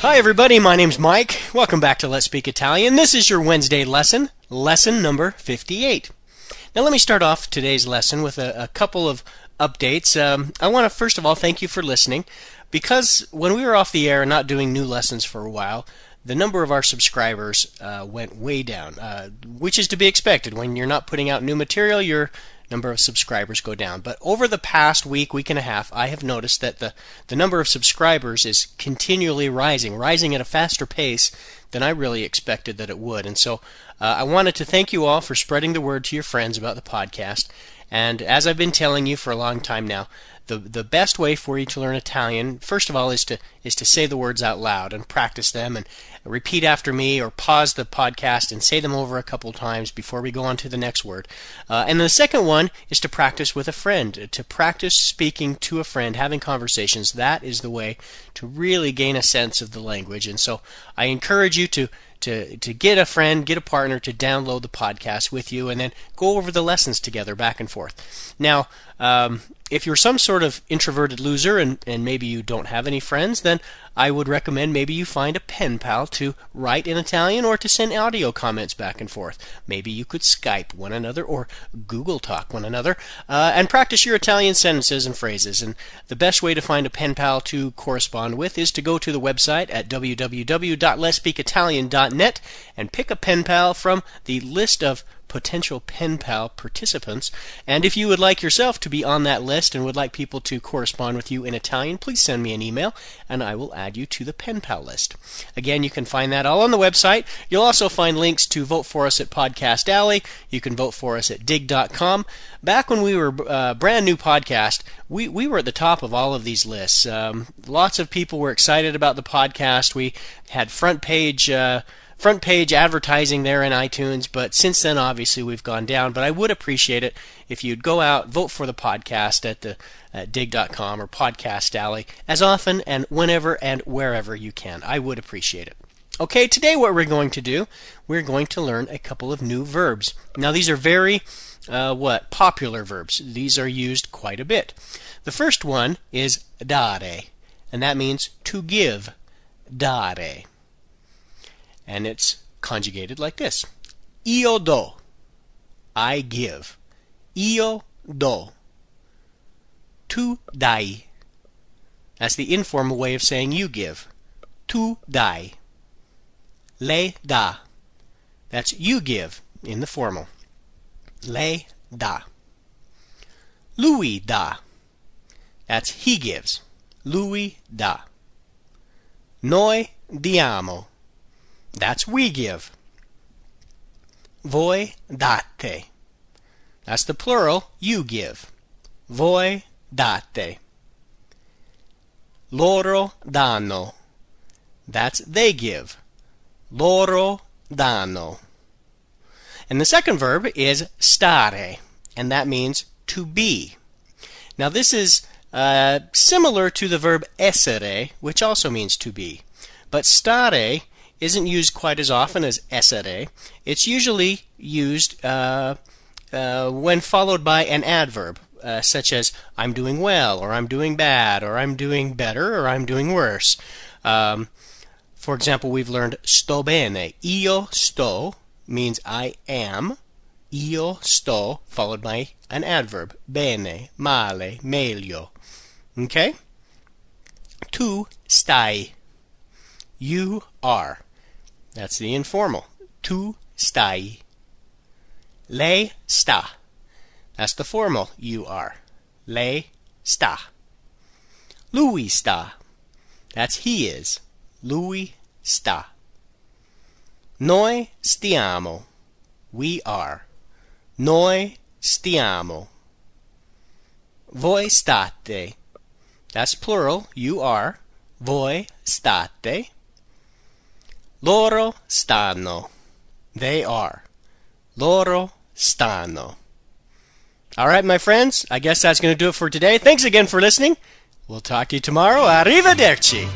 Hi, everybody. My name's Mike. Welcome back to Let's Speak Italian. This is your Wednesday lesson, lesson number 58. Now, let me start off today's lesson with a, a couple of updates. Um, I want to first of all thank you for listening. Because when we were off the air and not doing new lessons for a while, the number of our subscribers uh, went way down, uh, which is to be expected. When you're not putting out new material, your number of subscribers go down. But over the past week, week and a half, I have noticed that the, the number of subscribers is continually rising, rising at a faster pace than I really expected that it would. And so uh, I wanted to thank you all for spreading the word to your friends about the podcast. And as I've been telling you for a long time now, the the best way for you to learn Italian, first of all, is to is to say the words out loud and practice them and repeat after me or pause the podcast and say them over a couple times before we go on to the next word. Uh, and the second one is to practice with a friend, to practice speaking to a friend, having conversations. That is the way to really gain a sense of the language. And so I encourage you to to, to get a friend, get a partner to download the podcast with you, and then go over the lessons together back and forth. Now, um, if you're some sort of introverted loser and, and maybe you don't have any friends, then I would recommend maybe you find a pen pal to write in Italian or to send audio comments back and forth. Maybe you could Skype one another or Google Talk one another uh, and practice your Italian sentences and phrases. And the best way to find a pen pal to correspond with is to go to the website at www.letspeakitalian.net and pick a pen pal from the list of potential pen pal participants. And if you would like yourself to be on that list and would like people to correspond with you in Italian, please send me an email and I will add you to the pen pal list. Again, you can find that all on the website. You'll also find links to vote for us at Podcast Alley. You can vote for us at digg.com. Back when we were uh, brand new podcast, we, we were at the top of all of these lists. Um, lots of people were excited about the podcast. We had front page. Uh, front page advertising there in iTunes, but since then, obviously, we've gone down. But I would appreciate it if you'd go out, vote for the podcast at the at digg.com or Podcast Alley as often and whenever and wherever you can. I would appreciate it. Okay, today what we're going to do, we're going to learn a couple of new verbs. Now, these are very, uh, what, popular verbs. These are used quite a bit. The first one is dare, and that means to give. Dare and it's conjugated like this Io do. I give. Io do. Tu dai. That's the informal way of saying you give. Tu dai. Lei dà. That's you give in the formal. Lei dà. Lui dà. That's he gives. Lui dà. Noi diamo. That's we give. Voi date. That's the plural, you give. Voi date. Loro danno. That's they give. Loro danno. And the second verb is stare, and that means to be. Now, this is uh, similar to the verb essere, which also means to be. But stare isn't used quite as often as essere. It's usually used uh, uh, when followed by an adverb, uh, such as I'm doing well, or I'm doing bad, or I'm doing better, or I'm doing worse. Um, for example, we've learned sto bene. Io sto means I am. Io sto followed by an adverb. Bene, male, meglio. Okay? Tu stai. You are. That's the informal. Tu stai. Lei sta. That's the formal. You are. Lei sta. Lui sta. That's he is. Lui sta. Noi stiamo. We are. Noi stiamo. Voi state. That's plural. You are. Voi state. Loro stanno. They are. Loro stanno. All right, my friends, I guess that's going to do it for today. Thanks again for listening. We'll talk to you tomorrow. Arrivederci.